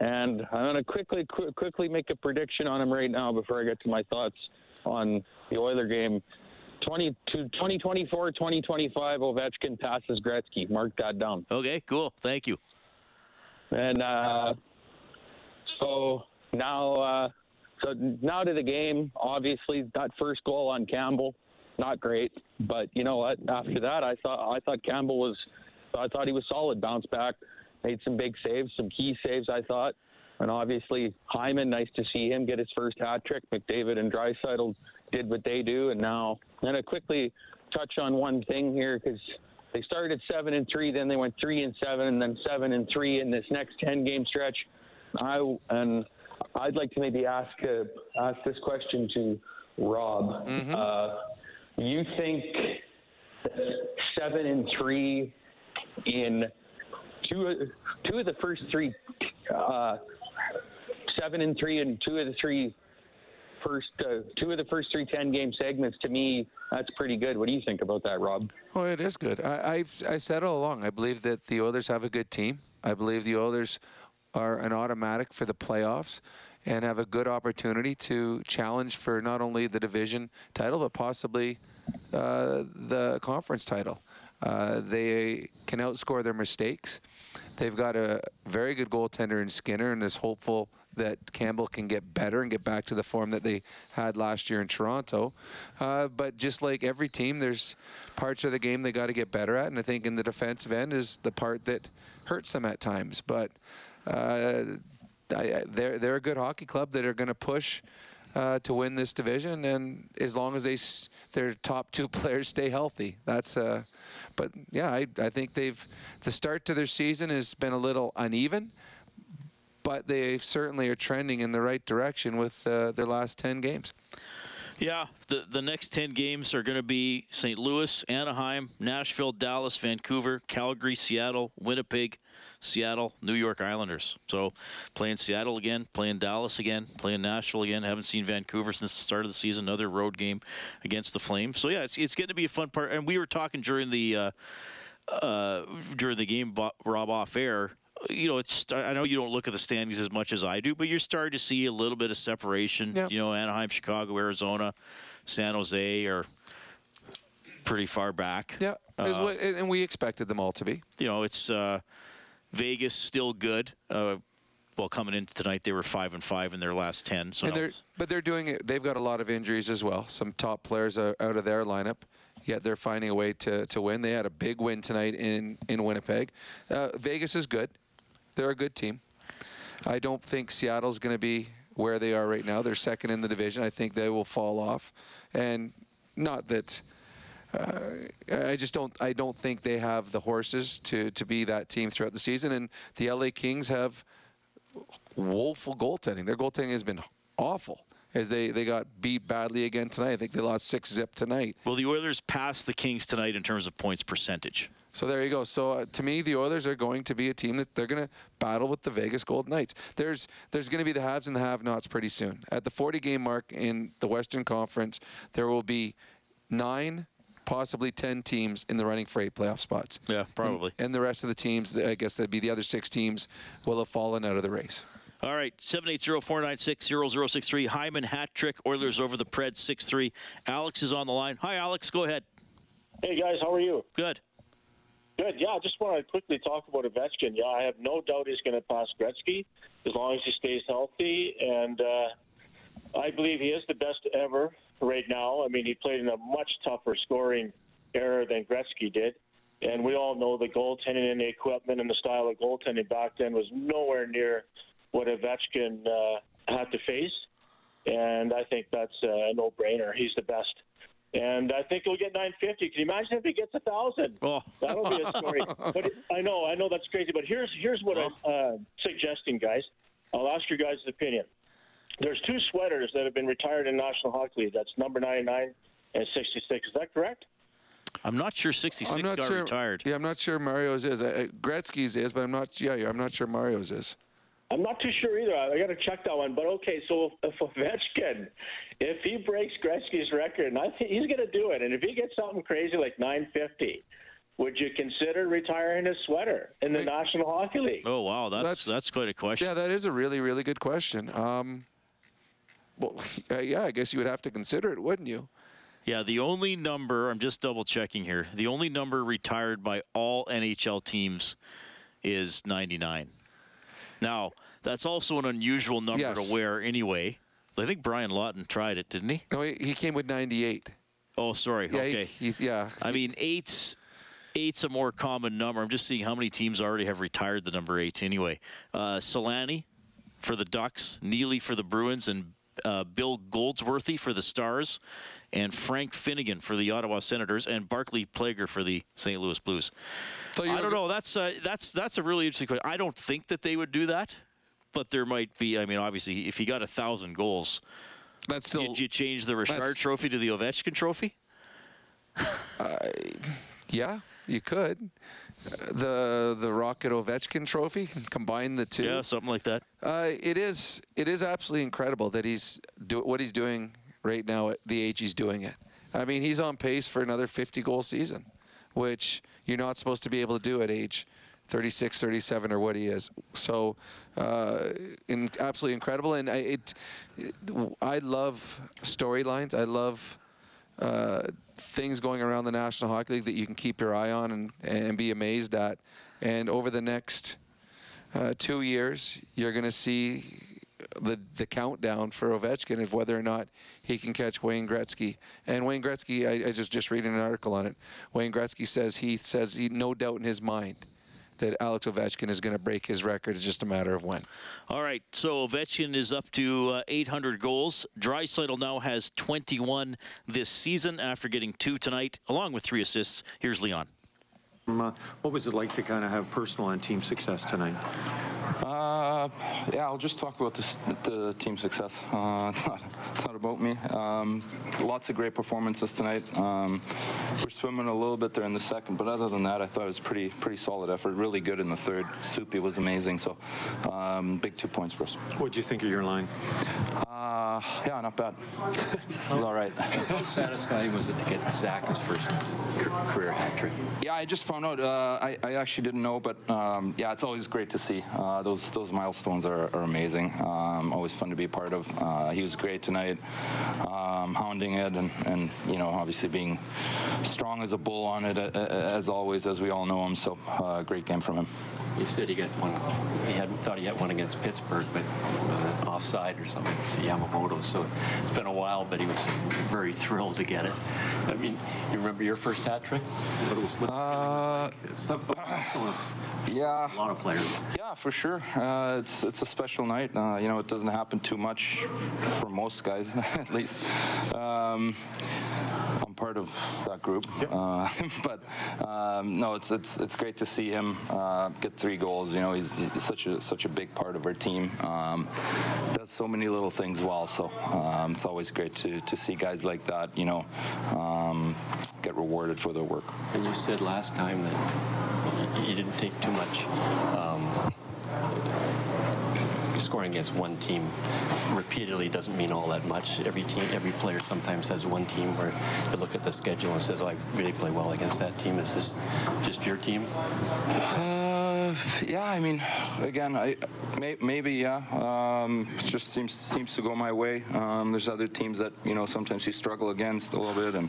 And I'm going to quickly, qu- quickly make a prediction on him right now before I get to my thoughts on the Oiler game. 20 to 2024, 2025, Ovechkin passes Gretzky. Mark that down. Okay, cool. Thank you. And uh, so now, uh, so now to the game. Obviously, that first goal on Campbell, not great. But you know what? After that, I thought I thought Campbell was, I thought he was solid. Bounce back, made some big saves, some key saves. I thought, and obviously Hyman. Nice to see him get his first hat trick. McDavid and Draisaitl did what they do, and now I'm gonna quickly touch on one thing here because they started seven and three, then they went three and seven, and then seven and three in this next ten game stretch. I and I'd like to maybe ask uh, ask this question to Rob. Uh, you think seven and three in two two of the first three uh, seven and three in two of the three first uh, two of the first three 10 game segments to me that's pretty good what do you think about that rob Oh, it is good. I, I've I said all along. I believe that the Oilers have a good team. I believe the Oilers are an automatic for the playoffs and have a good opportunity to challenge for not only the division title but possibly uh, the conference title. Uh, they can outscore their mistakes. They've got a very good goaltender in Skinner, and is hopeful that Campbell can get better and get back to the form that they had last year in Toronto. Uh, but just like every team, there's parts of the game they got to get better at, and I think in the defensive end is the part that hurts them at times. But uh, I, they're they're a good hockey club that are going to push. Uh, to win this division, and as long as they their top two players stay healthy, that's. Uh, but yeah, I, I think they've the start to their season has been a little uneven, but they certainly are trending in the right direction with uh, their last ten games. Yeah, the the next ten games are going to be St. Louis, Anaheim, Nashville, Dallas, Vancouver, Calgary, Seattle, Winnipeg, Seattle, New York Islanders. So playing Seattle again, playing Dallas again, playing Nashville again. Haven't seen Vancouver since the start of the season. Another road game against the Flames. So yeah, it's it's getting to be a fun part. And we were talking during the uh, uh, during the game, Rob off air. You know, it's. I know you don't look at the standings as much as I do, but you're starting to see a little bit of separation. You know, Anaheim, Chicago, Arizona, San Jose are pretty far back. Yeah, Uh, what, and we expected them all to be. you know, it's uh, Vegas still good. Uh, well, coming into tonight, they were five and five in their last ten. So they're, but they're doing it. They've got a lot of injuries as well. Some top players are out of their lineup. Yet they're finding a way to, to win. They had a big win tonight in, in Winnipeg. Uh, Vegas is good. They're a good team. I don't think Seattle's going to be where they are right now. They're second in the division. I think they will fall off. And not that uh, I just don't. I don't think they have the horses to to be that team throughout the season. And the LA Kings have woeful goaltending. Their goaltending has been awful. As they, they got beat badly again tonight. I think they lost six zip tonight. well, the Oilers passed the Kings tonight in terms of points percentage. So there you go. So uh, to me, the Oilers are going to be a team that they're going to battle with the Vegas Golden Knights. There's there's going to be the haves and the have-nots pretty soon. At the 40 game mark in the Western Conference, there will be nine, possibly 10 teams in the running for eight playoff spots. Yeah, probably. And, and the rest of the teams, I guess that'd be the other six teams, will have fallen out of the race. All right, 780-496-0063. Hyman hat trick. Oilers over the Preds 6-3. Alex is on the line. Hi, Alex. Go ahead. Hey guys, how are you? Good. Good. Yeah, I just want to quickly talk about Ovechkin. Yeah, I have no doubt he's going to pass Gretzky as long as he stays healthy, and uh, I believe he is the best ever right now. I mean, he played in a much tougher scoring era than Gretzky did, and we all know the goaltending and the equipment and the style of goaltending back then was nowhere near what Ovechkin uh, had to face, and I think that's a no-brainer. He's the best. And I think he'll get 950. Can you imagine if he gets a thousand? Oh, that'll be a story. but I know, I know that's crazy. But here's here's what I'm uh, suggesting, guys. I'll ask your guys' opinion. There's two sweaters that have been retired in National Hockey League. That's number 99 and 66. Is that correct? I'm not sure 66 I'm not got sure. retired. Yeah, I'm not sure Mario's is. Uh, Gretzky's is, but I'm not. Yeah, yeah, I'm not sure Mario's is. I'm not too sure either. I got to check that one. But okay, so if Ovechkin, if he breaks Gretzky's record, and I think he's going to do it, and if he gets something crazy like 950, would you consider retiring his sweater in the National Hockey League? Oh wow, that's that's, quite a question. Yeah, that is a really, really good question. Um, well, yeah, I guess you would have to consider it, wouldn't you? Yeah, the only number, I'm just double checking here, the only number retired by all NHL teams is 99. Now, that's also an unusual number Yes. to wear anyway. I think Brian Lawton tried it, didn't he? No, he, he came with 98. Oh, sorry. Yeah, okay. he- he- yeah. I mean, eight's eight's a more common number. I'm just seeing how many teams already have retired the number eight. Anyway, uh, Selanne for the Ducks, Neely for the Bruins, and uh, Bill Goldsworthy for the Stars, and Frank Finnigan for the Ottawa Senators, and Barclay Plager for the St. Louis Blues. I don't know. That's uh, that's that's a really interesting question. I don't think that they would do that, but there might be. I mean, obviously, if he got a thousand goals, that's still. Did you change the Richard Trophy to the Ovechkin Trophy? Yeah, you could. Uh, the the Rocket Ovechkin Trophy, combine the two. Yeah, something like that. Uh, it is it is absolutely incredible that he's do what he's doing right now at the age he's doing it. I mean, he's on pace for another 50 goal season, which you're not supposed to be able to do at age 36, 37, or what he is. So, uh, in, absolutely incredible. And I, it, it, I love storylines. I love uh, things going around the National Hockey League that you can keep your eye on and, and be amazed at. And over the next uh, two years, you're going to see the the countdown for Ovechkin of whether or not he can catch Wayne Gretzky. And Wayne Gretzky, I, I just just reading an article on it. Wayne Gretzky says he says he no doubt in his mind that Alex Ovechkin is going to break his record. It's just a matter of when. All right, so Ovechkin is up to uh, 800 goals. Draisaitl now has 21 this season after getting two tonight, along with three assists. Here's Leon. Um, uh, what was it like to kind of have personal and team success tonight? Uh, yeah, I'll just talk about this, the team success. Uh, it's, not, it's not about me. Um, lots of great performances tonight. Um, we're swimming a little bit there in the second, but other than that, I thought it was pretty pretty solid effort. Really good in the third. Soupy was amazing. So um, big two points for us. What do you think of your line? Uh, yeah, not bad. it was all right. How satisfying was it to get Zach his first career hat trick? Yeah, I just found out. Uh, I, I actually didn't know, but um, yeah, it's always great to see. Uh, those those milestones are, are amazing. Um, always fun to be a part of. Uh, he was great tonight, um, hounding it, and, and you know, obviously being strong as a bull on it, uh, uh, as always, as we all know him. So, uh, great game from him. He said he got one. He hadn't thought he had one against Pittsburgh, but uh, offside or something, Yamamoto. So it's been a while, but he was very thrilled to get it. I mean, you remember your first hat trick? What it was? What Uh, it's a yeah. lot of players. Yeah, for sure. Uh, it's it's a special night. Uh, you know, it doesn't happen too much for most guys, at least. Um, I'm part of that group, uh, but um, no, it's it's it's great to see him uh, get three goals. You know, he's, he's such a such a big part of our team. Um, does so many little things well. So um, it's always great to to see guys like that. You know, um, get rewarded for their work. And you said last time that you didn't take too much. Scoring against one team repeatedly doesn't mean all that much. Every team, every player sometimes has one team where they look at the schedule and says, "Oh, I really play well against that team." Is this just your team? Uh, yeah, I mean, again, I may, maybe yeah. Um, it just seems seems to go my way. Um, there's other teams that you know sometimes you struggle against a little bit, and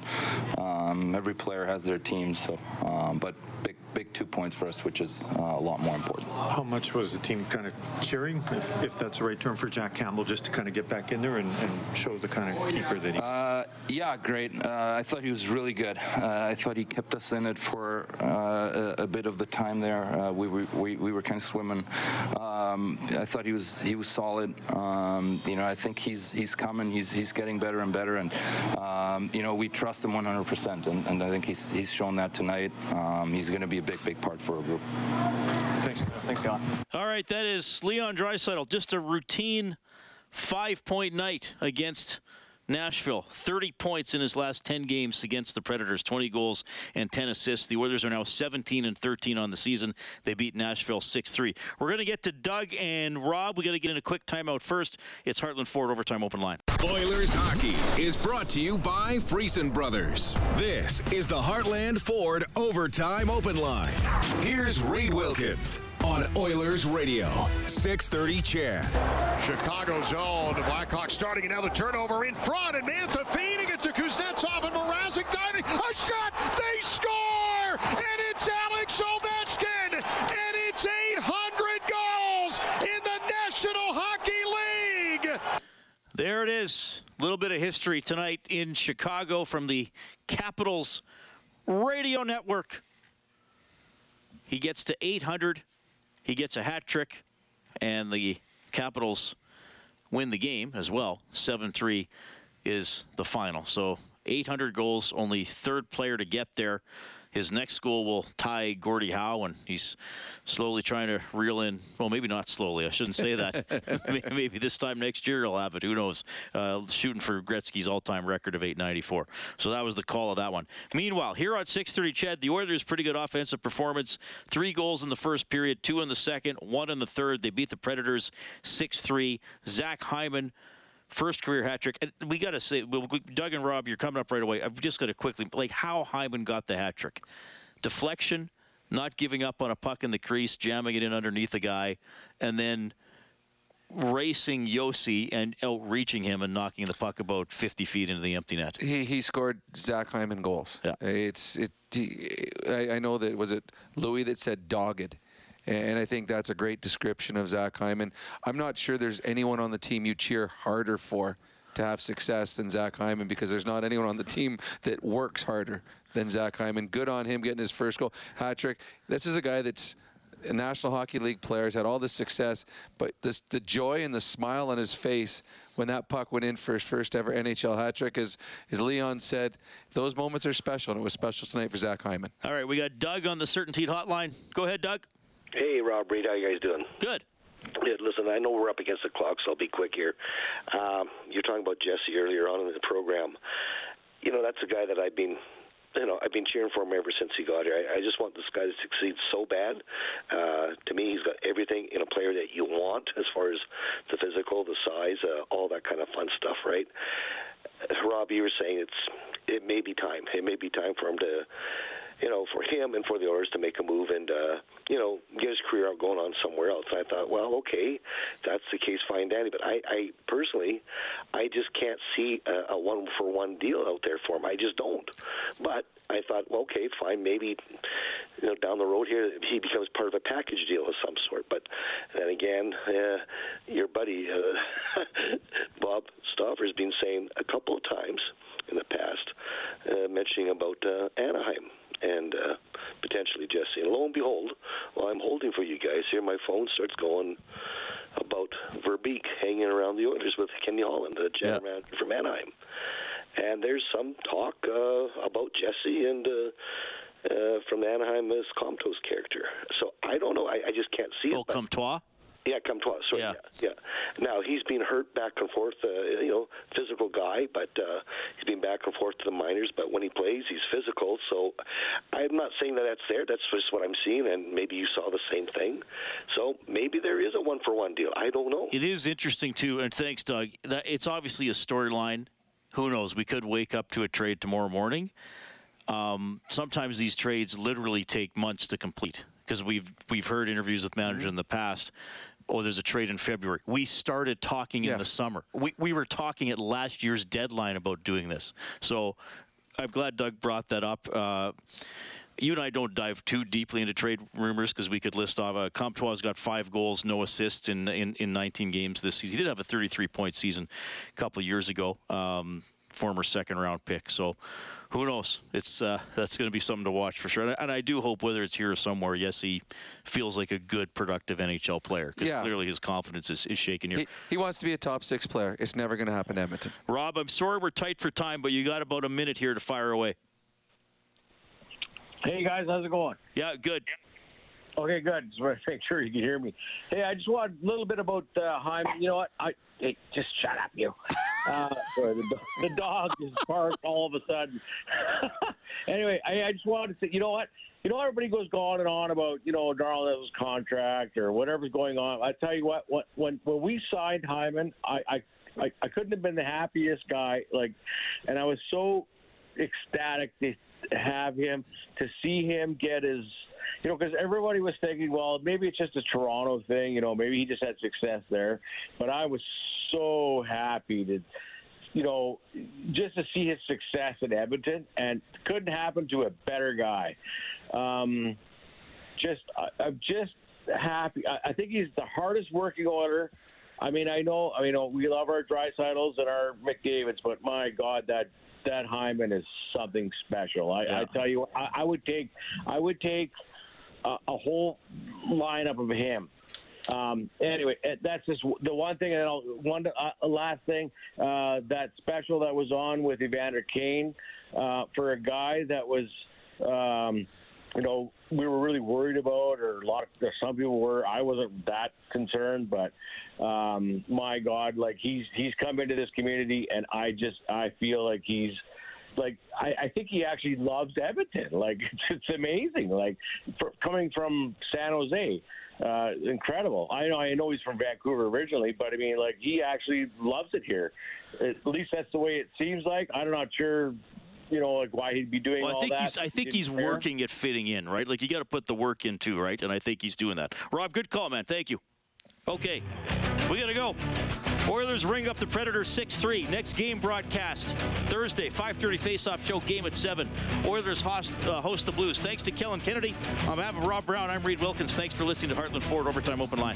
um, every player has their team. So, um, but big big two points for us, which is uh, a lot more important. How much was the team kind of cheering, if, if that's the right term for Jack Campbell, just to kind of get back in there and, and show the kind of keeper that he Uh, yeah, great. Uh, I thought he was really good. Uh, I thought he kept us in it for uh, a, a bit of the time there. Uh, we, were, we, we were kind of swimming. Um, I thought he was he was solid. Um, you know, I think he's he's coming. He's he's getting better and better. And um, you know, we trust him 100%. And, and I think he's he's shown that tonight. Um, he's going to be a big big part for our group. Thanks. Thanks, Scott. All right, that is Leon Draisaitl. Just a routine five-point night against Nashville, 30 points in his last 10 games against the Predators, 20 goals and 10 assists. The Oilers are now 17 and 13 on the season. They beat Nashville 6-3. We're going to get to Doug and Rob. We got to get in a quick timeout first. It's Heartland Ford Overtime Open Line. Oilers hockey is brought to you by Friesen Brothers. This is the Heartland Ford Overtime Open Line. Here's Reed Wilkins on Oilers Radio, 630 CHED. Chicago zone. The Blackhawks starting another turnover in front, and Mantha feeding it to Kuznetsov and Mrazek diving. A shot, they score! And it's Alex Ovechkin! And it's 800 goals in the National Hockey League! There it is. A little bit of history tonight in Chicago from the Capitals radio network. He gets to 800. He gets a hat trick, and the Capitals win the game as well. 7 3 is the final. So 800 goals, only third player to get there. His next goal will tie Gordie Howe, and he's slowly trying to reel in. Well, maybe not slowly. I shouldn't say that. maybe this time next year he'll have it. Who knows? Uh, shooting for Gretzky's all-time record of 894. So that was the call of that one. Meanwhile, here on 6:30, CHED, the Oilers' pretty good offensive performance. Three goals in the first period, two in the second, one in the third. They beat the Predators 6-3. Zach Hyman first career hat trick. And we got to say, Doug and Rob, you're coming up right away. I've just got to quickly, like how Hyman got the hat trick. Deflection, not giving up on a puck in the crease, jamming it in underneath the guy, and then racing Josi and outreaching him and knocking the puck about 50 feet into the empty net. He he scored Zach Hyman goals. Yeah. It's it. I, I know that was it Louis that said dogged. And I think that's a great description of Zach Hyman. I'm not sure there's anyone on the team you cheer harder for to have success than Zach Hyman because there's not anyone on the team that works harder than Zach Hyman. Good on him getting his first goal, hat trick. This is a guy that's a National Hockey League player, has had all this success, but this, the joy and the smile on his face when that puck went in for his first ever NHL hat trick, as, as Leon said, those moments are special, and it was special tonight for Zach Hyman. All right, we got Doug on the CertainTeed Hotline. Go ahead, Doug. Hey, Rob Reed, how you guys doing? Good. Yeah, listen, I know we're up against the clock, so I'll be quick here. Um, you're talking about Jesse earlier on in the program. You know, that's a guy that I've been, you know, I've been cheering for him ever since he got here. I, I just want this guy to succeed so bad. Uh, to me, he's got everything in a player that you want, as far as the physical, the size, uh, all that kind of fun stuff, right? Rob, you were saying it's it may be time. It may be time for him to you know, for him and for the Oilers to make a move and, uh, you know, get his career out going on somewhere else. And I thought, well, okay, that's the case, fine, Danny. But I, I personally, I just can't see a, a one for one deal out there for him. I just don't. But I thought, well, okay, fine, maybe, you know, down the road here, he becomes part of a package deal of some sort. But then again, uh, your buddy uh, Bob Stauffer has been saying a couple of times in the past, uh, mentioning about uh, Anaheim and uh, potentially Jesse. And lo and behold, while I'm holding for you guys here, my phone starts going about Verbeek hanging around the Oilers with Kenny Holland, the general yeah. manager from Anaheim. And there's some talk uh, about Jesse and. Uh, uh, from Anaheim as Comtois character. So I don't know. I, I just can't see it. Oh, Comtois? Yeah, Comtois. Sorry. Yeah. yeah. yeah. Now he's been hurt back and forth. Uh, you know, physical guy, but uh, he's been back and forth to the minors. But when he plays, he's physical. So I'm not saying that that's there. That's just what I'm seeing, and maybe you saw the same thing. So maybe there is a one for one deal. I don't know. It is interesting too, and thanks, Doug. That it's obviously a storyline. Who knows? We could wake up to a trade tomorrow morning. Um, sometimes these trades literally take months to complete because we've we've heard interviews with managers mm-hmm. in the past oh, there's a trade in February. We started talking yeah. in the summer. We, we were talking at last year's deadline about doing this. So I'm glad Doug brought that up. Uh, you and I don't dive too deeply into trade rumors because we could list off. Uh, Comtois got five goals, no assists in, in, in 19 games this season. He did have a 33 point season a couple of years ago, um, former second round pick. So who knows? It's uh, that's going to be something to watch for sure. And I, and I, do hope whether it's here or somewhere, yes, he feels like a good, productive NHL player because yeah. clearly his confidence is, is shaking here. He, he, wants to be a top six player. It's never going to happen, Edmonton. Rob, I'm sorry we're tight for time, but you got about a minute here to fire away. Hey guys, how's it going? Yeah, good. Okay, good. Just want to make sure you can hear me. Hey, I just want a little bit about uh, Hyman. You know what? I hey, just shut up, you. Uh, the, the dog just barked all of a sudden. anyway, I, I just wanted to say, you know what? You know, everybody goes on and on about you know Darnell's contract or whatever's going on. I tell you what, when when, when we signed Hyman, I, I I I couldn't have been the happiest guy. Like, and I was so ecstatic to have him to see him get his you know, because everybody was thinking, well, maybe it's just a Toronto thing, you know, maybe he just had success there. But I was so happy to, you know, just to see his success in Edmonton, and couldn't happen to a better guy. Um, just, I, I'm just happy. I, I think he's the hardest working owner. I mean, I know, I mean, we love our Draisaitls and our McDavids, but my God, that that Hyman is something special. I, I tell you, I, I would take, I would take a, whole lineup of him. Um, anyway, eh, that's just the one thing. And I'll, one uh, last thing, uh, that special that was on with Evander Kane uh, for a guy that was, um, you know, we were really worried about, or a lot of some people were. I wasn't that concerned, but um, my God, like he's he's come into this community, and I just I feel like he's like I, I think he actually loves Edmonton. Like it's, it's amazing. Like for, coming from San Jose, uh, incredible. I know I know he's from Vancouver originally, but I mean like he actually loves it here. At least that's the way it seems like. I'm not sure. You know, like why he'd be doing Well, I all think that. he's I think he's fair. working at fitting in, right? Like you got to put the work in too, right? And I think he's doing that. Rob, good call, man. Thank you. Okay, we got to go. Oilers ring up the Predators 6-3. Next game broadcast Thursday, 5:30 face-off show. Game at seven. Oilers host, uh, host the Blues. Thanks to Kellen Kennedy. On behalf of Rob Brown, I'm Reed Wilkins. Thanks for listening to Heartland Ford Overtime Open Line.